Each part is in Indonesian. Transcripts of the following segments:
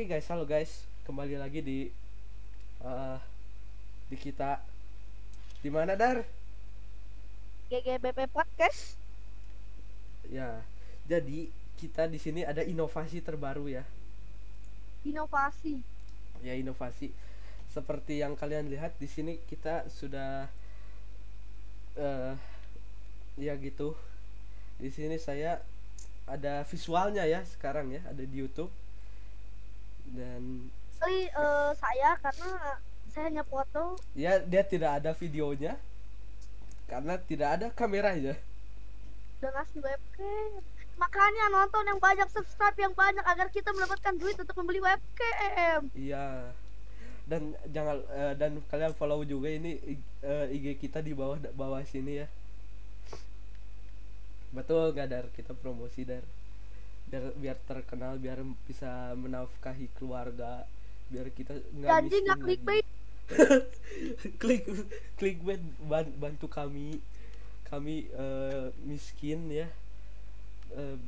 Oke guys, halo guys, kembali lagi di eh di kita di mana dar? GGBP Podcast. Ya, jadi kita di sini ada inovasi terbaru ya, Inovasi. ya inovasi. Seperti yang kalian lihat di sini kita sudah eh ya gitu. Di sini saya ada visualnya ya sekarang ya, ada di YouTube dan Asli eh, saya karena saya hanya foto ya dia tidak ada videonya karena tidak ada kameranya. dan asli webcam. Makanya nonton yang banyak, subscribe yang banyak agar kita mendapatkan duit untuk membeli webcam. Iya. Dan jangan eh, dan kalian follow juga ini I- eh, IG kita di bawah bawah sini ya. Betul gak dar kita promosi dar. Biar biar terkenal biar bisa menafkahi keluarga biar kita nggak Janji miskin nggak lagi. clickbait. klik clickbait ban- bantu kami kami eh, miskin ya kalau-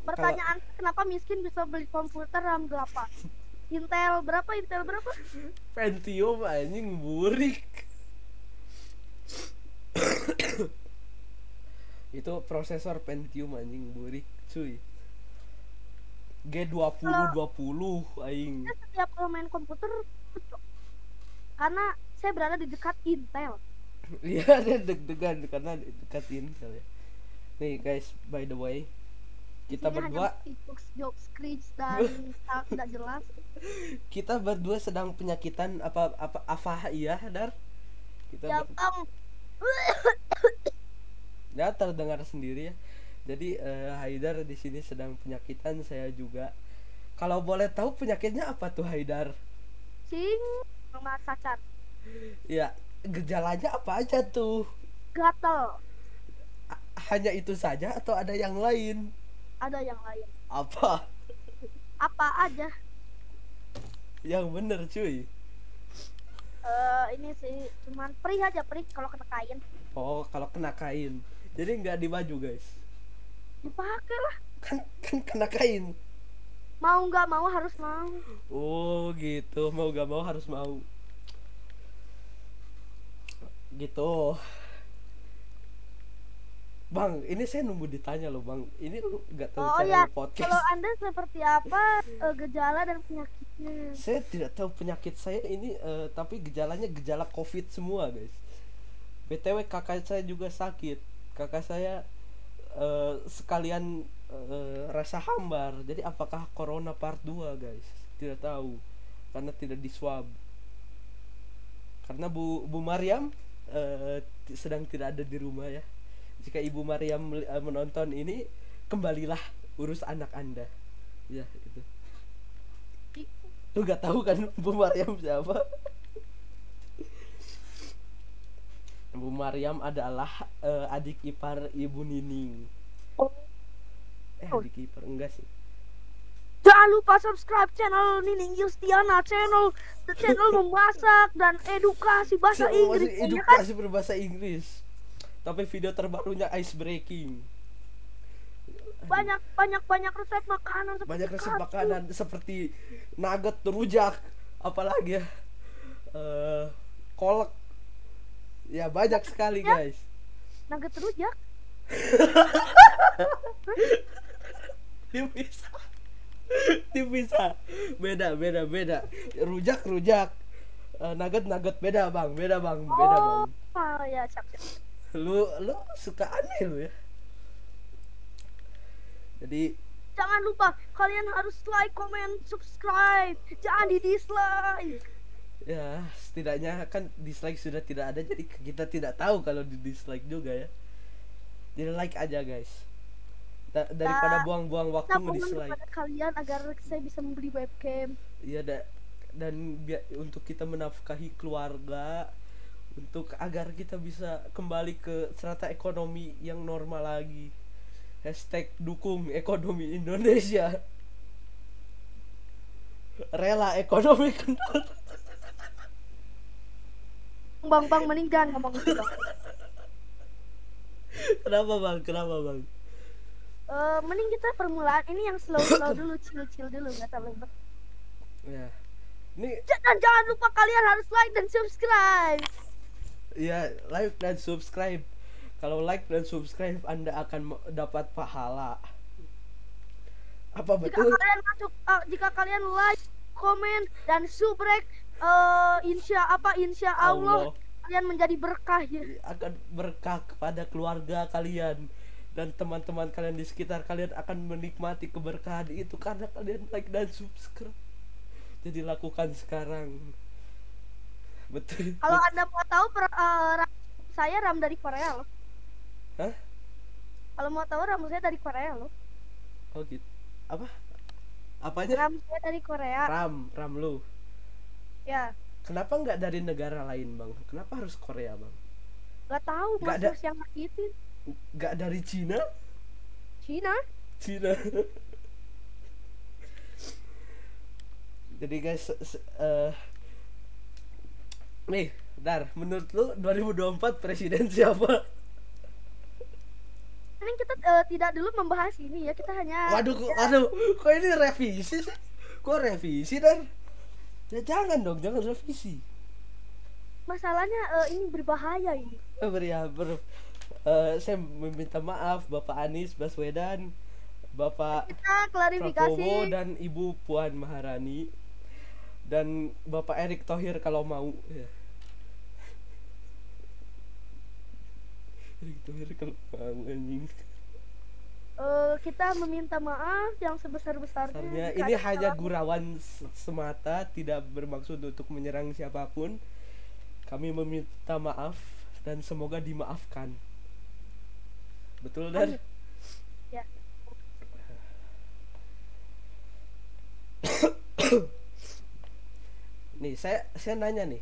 Pertanyaan kenapa miskin bisa beli komputer RAM 8? Intel berapa? Intel berapa? Pentium anjing burik itu prosesor Pentium anjing burik cuy G20 20 aing. Setiap kalau main komputer karena saya berada di dekat Intel. iya dia deg-degan karena dekat Intel ya. Nih guys by the way kita Isinya berdua jokes, jokes, cringe dan tidak jelas. kita berdua sedang penyakitan apa apa apa iya dar kita Ya ber- bang, ya terdengar sendiri ya jadi eh, Haidar di sini sedang penyakitan saya juga. Kalau boleh tahu penyakitnya apa tuh Haidar? Cing sama cacat, ya gejalanya apa aja tuh? Gatel, A- hanya itu saja atau ada yang lain? Ada yang lain. apa? Apa aja? yang bener cuy. Eh ini sih cuman perih aja perih kalau kena kain. oh kalau kena kain. Jadi nggak di baju guys Dipakai lah. kan kan kena kain Mau nggak mau harus mau. Oh gitu, mau gak mau harus mau. Gitu. Bang, ini saya nunggu ditanya loh bang. Ini lu gak tahu Oh cara ya, podcast. kalau anda seperti apa eh, gejala dan penyakitnya? Saya tidak tahu penyakit saya ini, eh, tapi gejalanya gejala covid semua guys. btw kakak saya juga sakit. Kakak saya eh, sekalian eh, rasa hambar. Jadi apakah corona part 2 guys? Tidak tahu, karena tidak di swab. Karena Bu Bu Mariam ti- sedang tidak ada di rumah ya. Jika Ibu Mariam menonton ini, kembalilah urus anak anda. Ya itu. Lu gak tahu kan Bu Mariam siapa? Bu Mariam adalah eh, adik ipar Ibu Nining. Oh. Eh adik ipar enggak sih? Jangan lupa subscribe channel Nining Yustiana channel the channel memasak dan edukasi bahasa Channel Inggris. Ya kan? edukasi berbahasa Inggris. Tapi video terbarunya ice breaking. Banyak banyak banyak resep makanan seperti Banyak resep katu. makanan seperti nugget, rujak, apalagi ya. Eh kolak. Ya banyak sekali Ya. guys. Nugget rujak. dipisah dipisah beda beda beda rujak rujak Eh, nugget nugget beda bang beda bang beda Oh, bang ah, ya siap siap. lu lu suka aneh lu ya jadi Jangan lupa kalian harus like, comment, subscribe. Jangan di dislike. Ya setidaknya kan dislike sudah tidak ada jadi kita tidak tahu kalau di dislike juga ya jadi like aja guys Da- daripada Nah, buang-buang waktu Kita mohon nge-dislike kepada kalian agar saya bisa membeli webcam. Iya da dan biar untuk kita menafkahi keluarga untuk agar kita bisa kembali ke serata ekonomi yang normal lagi. Hashtag dukung ekonomi Indonesia. Rela ekonomi kendor. Bang bang mending jangan ngomong gitu bang. Kenapa bang? Kenapa bang? Eh, mending kita permulaan ini yang slow slow dulu, chill chill dulu, nggak terlalu ya ini Dan jangan lupa kalian harus like dan subscribe. ya like dan subscribe kalau like dan subscribe anda akan dapat pahala apa Jika betul kalian masuk, eh, jika kalian like, komen dan subrek, eh insya apa insya Allah, Allah. kalian menjadi berkah ya. akan berkah kepada keluarga kalian dan teman-teman kalian di sekitar kalian akan menikmati keberkahan itu karena kalian like dan subscribe jadi lakukan sekarang betul Kalau anda mau tahu, per- eh, ra- saya ram dari Korea loh. Hah? Kalau mau tahu ram saya dari Korea loh. oh gitu apa apanya Ram saya dari Korea. ram ram lu Ya, kenapa nggak dari negara lain bang? Kenapa harus Korea bang? Nggak tahu Nggak ada. Yang ngakitin nggak dari Cina? Cina. Cina. Jadi guys eh, nih dar menurut lu 2024 presiden siapa? Ini kita eh, tidak dulu membahas ini ya, kita hanya waduh kok waduh kok ini revisi sih? Kok revisi dar ya jangan dong jangan revisi masalahnya eh, ini berbahaya ini. Eh, ber, ya, ber, eh, saya meminta maaf Bapak Anies Baswedan Bapak Kita klarifikasi. Prabowo dan Ibu Puan Maharani dan Bapak Erick Thohir kalau mau ya. Erick Thohir kalau mau anjing Eh, kita meminta maaf yang sebesar-besarnya. Ini hanya gurauan s- semata tidak bermaksud untuk menyerang siapa pun kami meminta maaf dan semoga dimaafkan betul dan. Ya. nih saya saya nanya nih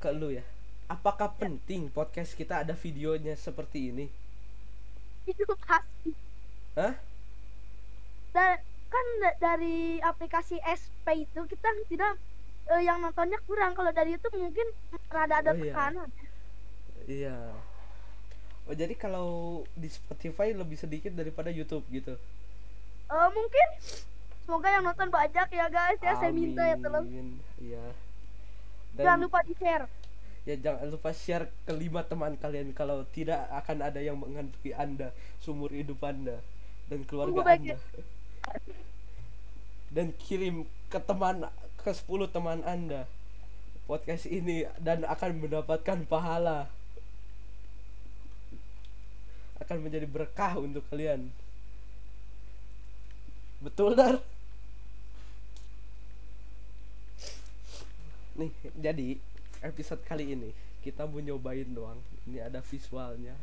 ke lu ya apakah penting podcast kita ada videonya seperti ini Itu pasti. Hah? Da- kan da- dari aplikasi SP itu kita tidak eh, yang nontonnya kurang. Kalau dari itu mungkin rada ada Oh, iya. tekanan. iya oh jadi kalau di Spotify lebih sedikit daripada YouTube gitu Eh, mungkin semoga yang nonton banyak ya guys ya. Saya minta ya tolong. Amin. iya Jangan dan lupa di share. ya jangan lupa share ke lima teman kalian kalau tidak akan ada yang menghantui anda seumur hidup anda dan keluarga anda. Dan kirim ke teman ke 10 teman anda. Podcast ini dan akan mendapatkan pahala. Akan menjadi berkah untuk kalian. Betul dar? Nih jadi episode kali ini kita mau nyobain doang. Ini ada visualnya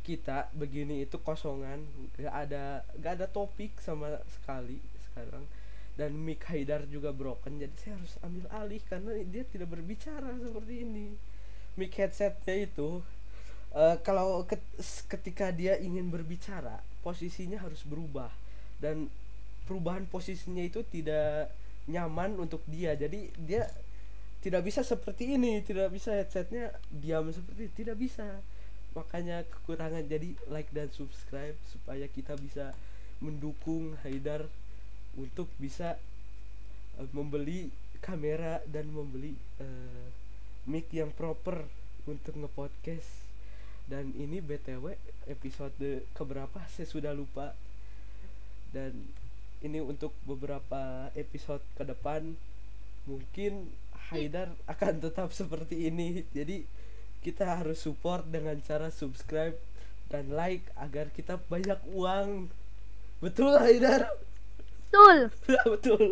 kita begini itu kosongan gak ada gak ada topik sama sekali sekarang. Dan mic Haidar juga broken jadi saya harus ambil alih karena dia tidak berbicara seperti ini. Mic headsetnya itu eh, kalau ket- ketika dia ingin berbicara posisinya harus berubah. Dan perubahan posisinya itu tidak nyaman untuk dia. Jadi dia tidak bisa seperti ini tidak bisa headsetnya diam seperti ini. tidak bisa makanya kekurangan. Jadi like dan subscribe supaya kita bisa mendukung Haidar untuk bisa eh, membeli kamera dan membeli eh, mic yang proper untuk ngepodcast. Dan ini btw episode keberapa? Saya sudah lupa. Dan ini untuk beberapa episode ke depan mungkin Haidar akan tetap seperti ini. Jadi kita harus support dengan cara subscribe dan like agar kita banyak uang betul Haidar Betul. betul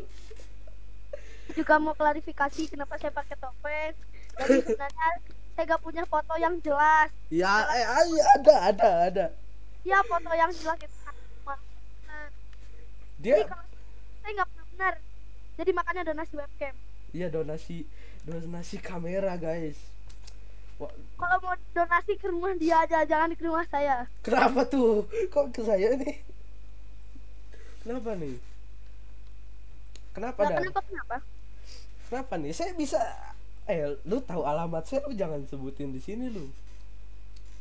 Juga mau klarifikasi kenapa saya pakai topeng. Jadi sebenarnya saya gak punya foto yang jelas. ya eh, ada ada ada Ya foto yang jelas itu Nah, dia Jadi kalau saya nggak benar. Jadi makanya donasi webcam. iya donasi donasi kamera guys Kalau mau donasi ke rumah dia aja, jangan ke rumah saya. kenapa tuh? Kok ke saya nih? Kenapa nih? Kenapa dah kenapa kenapa? kenapa nih? Saya bisa eh lu tahu alamat saya lu jangan sebutin di sini lu.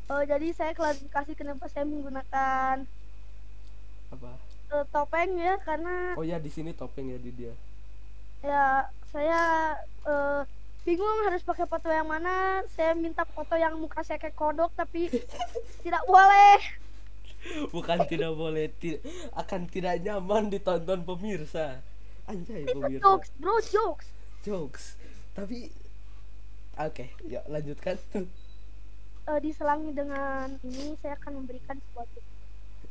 Oh, jadi saya klarifikasi kenapa saya menggunakan apa? Eh, topeng ya karena oh ya di sini topeng ya di dia ya saya eh, bingung harus pakai foto yang mana. Saya minta foto yang muka saya kayak kodok tapi tidak boleh. Bukan tidak boleh ti- akan tidak nyaman ditonton pemirsa. Anjay pemirsa. jokes bro jokes. Jokes. Tapi oke yuk lanjutkan. Eh, diselangi dengan ini saya akan memberikan sebuah tips.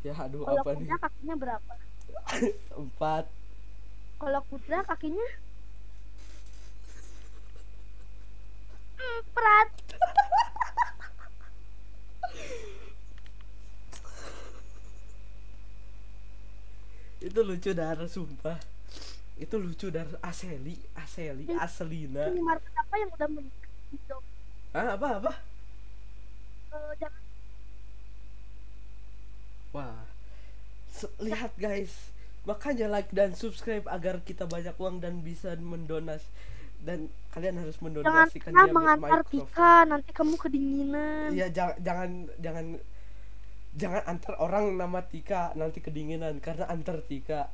ya aduh kalau apa nih? kuda kakinya berapa? Empat. Kalau kuda kakinya empat itu lucu dar sumpah. Itu lucu dar. Aseli aseli aselina. Ini market apa yang udah menikah ah apa apa? Eh, jangan. Wah. Lihat guys. Makanya like dan subscribe agar kita banyak uang dan bisa mendonas dan kalian harus jangan mendonasikan pernah dia mengantar. Tika nanti kamu kedinginan Iya jangan jangan jangan jangan antar orang nama Tika nanti kedinginan karena antar Tika.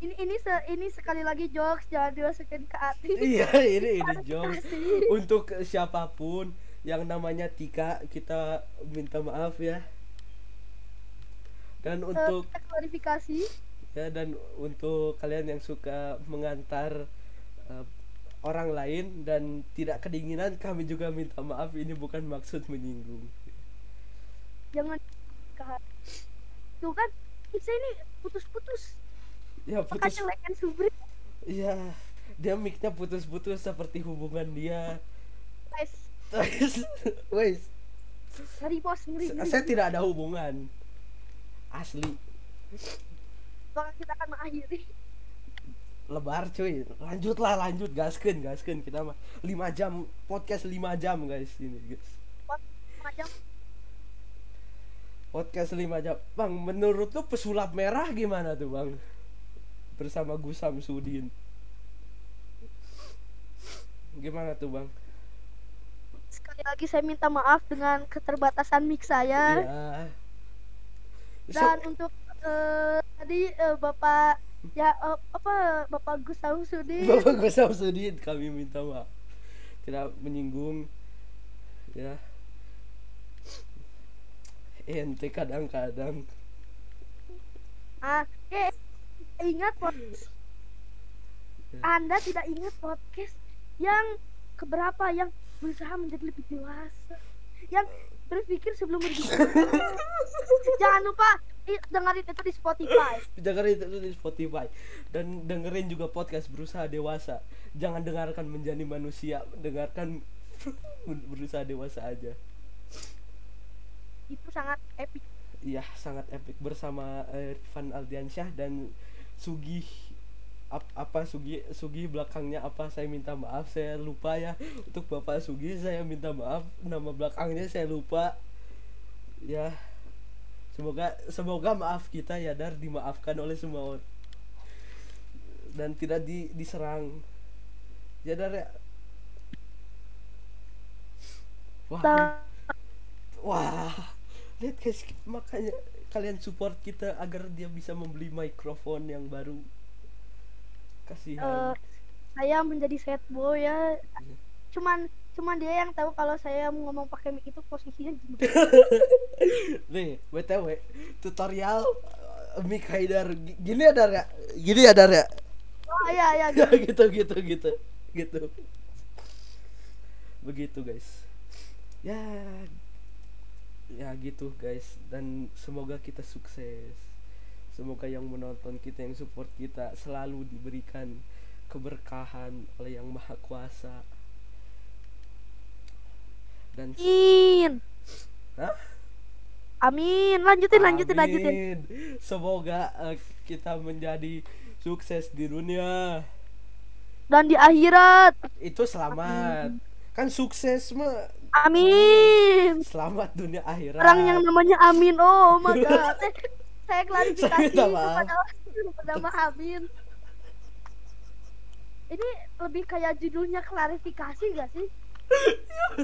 ini ini se- ini sekali lagi jokes jangan dimasukin ke hati iya ini ini jokes untuk siapa pun yang namanya Tika kita minta maaf ya. Dan Eh, untuk kita klarifikasi ya dan untuk kalian yang suka mengantar eh, orang lain dan tidak kedinginan kami juga minta maaf ini bukan maksud menyinggung. jangan tuh kan kita ini putus-putus Ya putus and subscribe Iya, dia mic-nya putus-putus seperti hubungan dia. guys wes, ngeri bos ngeri, ngeri. saya tidak ada hubungan. Asli, Maka kita akan mengakhiri lebar cuy. Lanjutlah, lanjut, gaskeun, gaskeun kita mah 5 jam podcast 5 jam guys ini, guys. Podcast 5 jam. Bang, menurut lu pesulap merah gimana tuh, Bang? Bersama Gusam Sudin. Gimana tuh, Bang? sekali lagi saya minta maaf dengan keterbatasan mic saya. So- dan untuk eh, tadi eh, bapak ya eh, apa bapak Gus Samsudin? Bapak gue Samsudin kami minta maaf. Tidak menyinggung ya. Ente kadang-kadang. Ah eh ingat podcast Ya. anda tidak ingat podcast yang keberapa yang berusaha menjadi lebih dewasa yang berpikir sebelum berbicara. Jangan lupa dengerin itu di Spotify. Dengerin itu di Spotify. Dan dengerin juga podcast berusaha dewasa. Jangan dengarkan menjadi manusia dengarkan berusaha dewasa aja. Itu sangat epic. Iya sangat epic. Bersama eh, Rifan Aldiansyah dan Sugi ap- apa Sugi Sugi belakangnya apa saya minta maaf. Saya lupa ya. Untuk Bapak Sugi saya minta maaf. Nama belakangnya saya lupa. Ya semoga semoga maaf kita ya Dar dimaafkan oleh semua orang dan tidak di, diserang ya Dar ya wah Wah, lihat guys, makanya kalian support kita agar dia bisa membeli mikrofon yang baru. Kasihan. eh, saya menjadi sad boy ya Iya. cuman cuman dia yang tahu kalau saya mau ngomong pakai mic itu posisinya gimana Nih, btw, tutorial uh, mic Haidar. G- gini Dar ya, gini Dar ya, oh iya iya Ya, gitu gitu gitu gitu. Begitu guys. Ya, ya gitu guys. Dan semoga kita sukses. Semoga yang menonton kita yang support kita selalu diberikan keberkahan oleh yang maha kuasa dan amin. Hah? amin. Lanjutin lanjutin lanjutin. Amin. semoga eh, kita menjadi sukses di dunia. Dan di akhirat. Itu selamat. Kan sukses mah amin. Selamat dunia akhirat. Orang yang namanya amin. Oh my god. Saya klarifikasi Saya kepada bernama amin. Ini lebih kayak judulnya klarifikasi gak sih?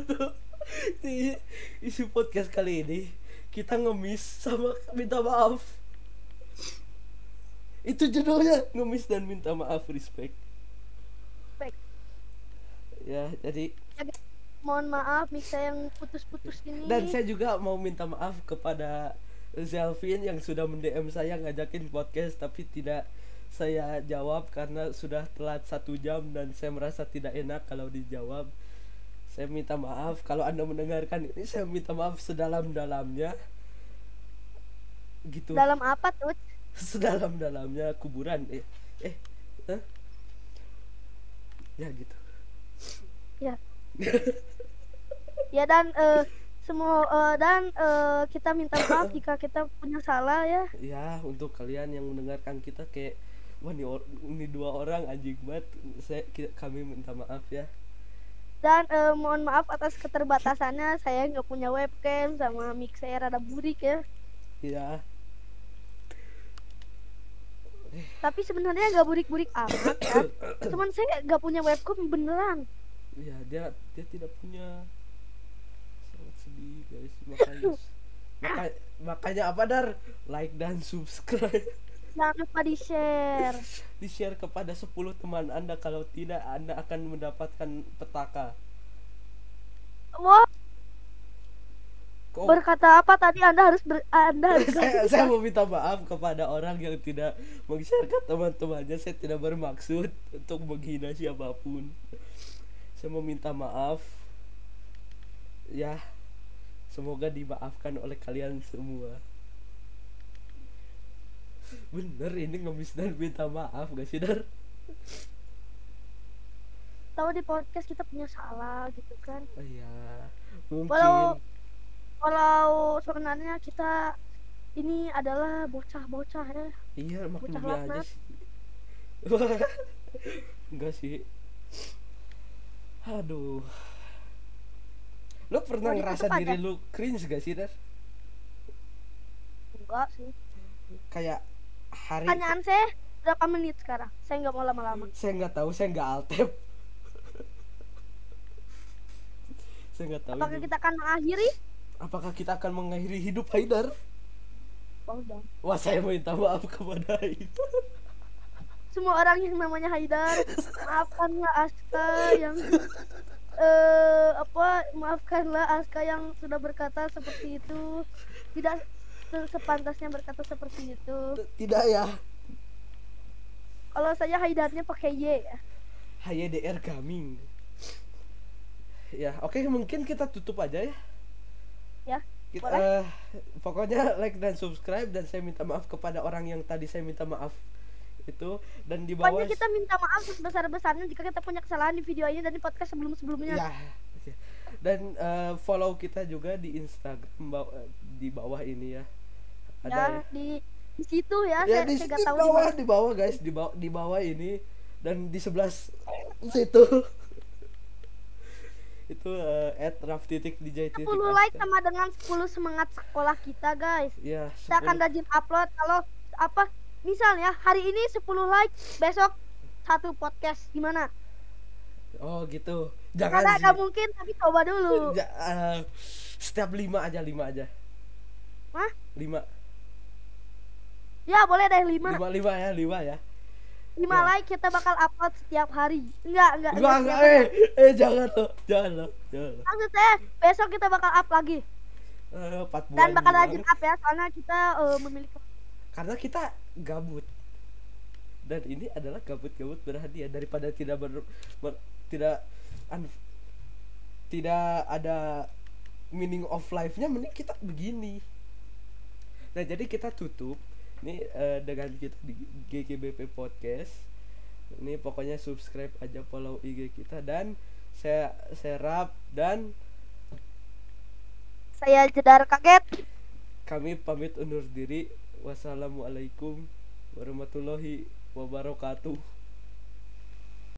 Di isi podcast kali ini kita ngemis sama minta maaf itu judulnya ngemis dan minta maaf respect Respect. ya jadi Mohon maaf mix saya yang putus-putus ini. dan saya juga mau minta maaf kepada Zelvin yang sudah mendm saya ngajakin podcast tapi tidak saya jawab karena sudah telat satu jam dan saya merasa tidak enak kalau dijawab saya minta maaf kalau anda mendengarkan ini saya minta maaf sedalam-dalamnya gitu Dalam apa tuh? sedalam-dalamnya kuburan eh eh Hah? ya gitu Ya. ya dan eh, semua eh, dan eh, kita minta maaf jika kita punya salah ya. ya untuk kalian yang mendengarkan kita kayak wah ini, ini dua orang anjing banget saya ki- kami minta maaf ya Dan eh, mohon maaf atas keterbatasannya saya nggak punya webcam sama mic saya rada burik ya. ya Tapi sebenarnya nggak burik-burik amat ya. Cuman saya nggak punya webcam beneran. ya dia dia tidak punya sangat sedih guys makanya maka- makanya apa dar like dan subscribe Jangan lupa di share. di share kepada 10 teman anda kalau tidak anda akan mendapatkan petaka. Wah. Kok- berkata apa tadi? Anda harus ber, Anda harus saya, saya mau minta maaf kepada orang yang tidak meng-share ke teman-temannya. Saya tidak bermaksud untuk menghina siapa pun. Saya mau minta maaf. Ya semoga dimaafkan oleh kalian semua bener ini ngemis dan minta maaf gak sih dar tahu di podcast kita punya salah gitu kan. oh, iya mungkin Walau kalau sebenarnya kita ini adalah bocah-bocah ya. iya maklumi Bocah aja sih enggak sih aduh lo pernah ngerasa diri aja? lu cringe gak sih dar Enggak sih. kayak hari Pertanyaan saya berapa menit sekarang? Saya nggak mau lama-lama. saya nggak tahu saya nggak altep saya nggak tahu Apakah ini. kita akan mengakhiri? apakah kita akan mengakhiri hidup Haidar Oh, wah saya minta maaf kepada Haidar Semua orang yang namanya Haidar, maafkanlah Aska yang eh apa maafkanlah Aska yang sudah berkata seperti itu. Tidak sepantasnya berkata seperti itu. tidak ya Kalau saya Haidarnya pakai Y ya. HYDR Gaming ya oke mungkin kita tutup aja ya Ya. kita boleh. eh, pokoknya like dan subscribe dan saya minta maaf kepada orang yang tadi saya minta maaf itu dan di bawah Pokoknya kita minta maaf sebesar-besarnya jika kita punya kesalahan di video ini dan di podcast sebelum-sebelumnya. ya dan eh, follow kita juga di Instagram di bawah ini ya ada Ya, ya, di di situ ya, ya saya, di, saya di tahu di bawah di bawah guys di bawah di bawah ini dan di sebelah situ itu eh, at raf titik DJ titik 10 like Aska. sama dengan 10 semangat sekolah kita, guys. ya Kita akan 10. rajin upload kalau apa misalnya hari ini 10 like, besok satu podcast gimana? oh gitu jangan Karena nggak mungkin tapi coba dulu. Ja- eh, setiap lima aja lima aja Hah? lima Ya, boleh deh 5. lima lima ya lima ya 5 Ya. like kita bakal upload setiap hari. Enggak, enggak. enggak enggak eh eh jangan lo jangan lo jangan lo Maksud saya besok kita bakal up lagi Eh, dan bakal rajin up ya soalnya kita eh, memiliki karena kita gabut dan ini adalah gabut-gabut berhadiah daripada tidak ber, ber- tidak un- tidak ada meaning of life-nya mending kita begini nah jadi kita tutup ini eh, dengan kita di GGBP podcast. Ini pokoknya subscribe aja follow IG kita dan saya saya rap dan saya jedar kaget. kami pamit undur diri. Wassalamualaikum warahmatullahi wabarakatuh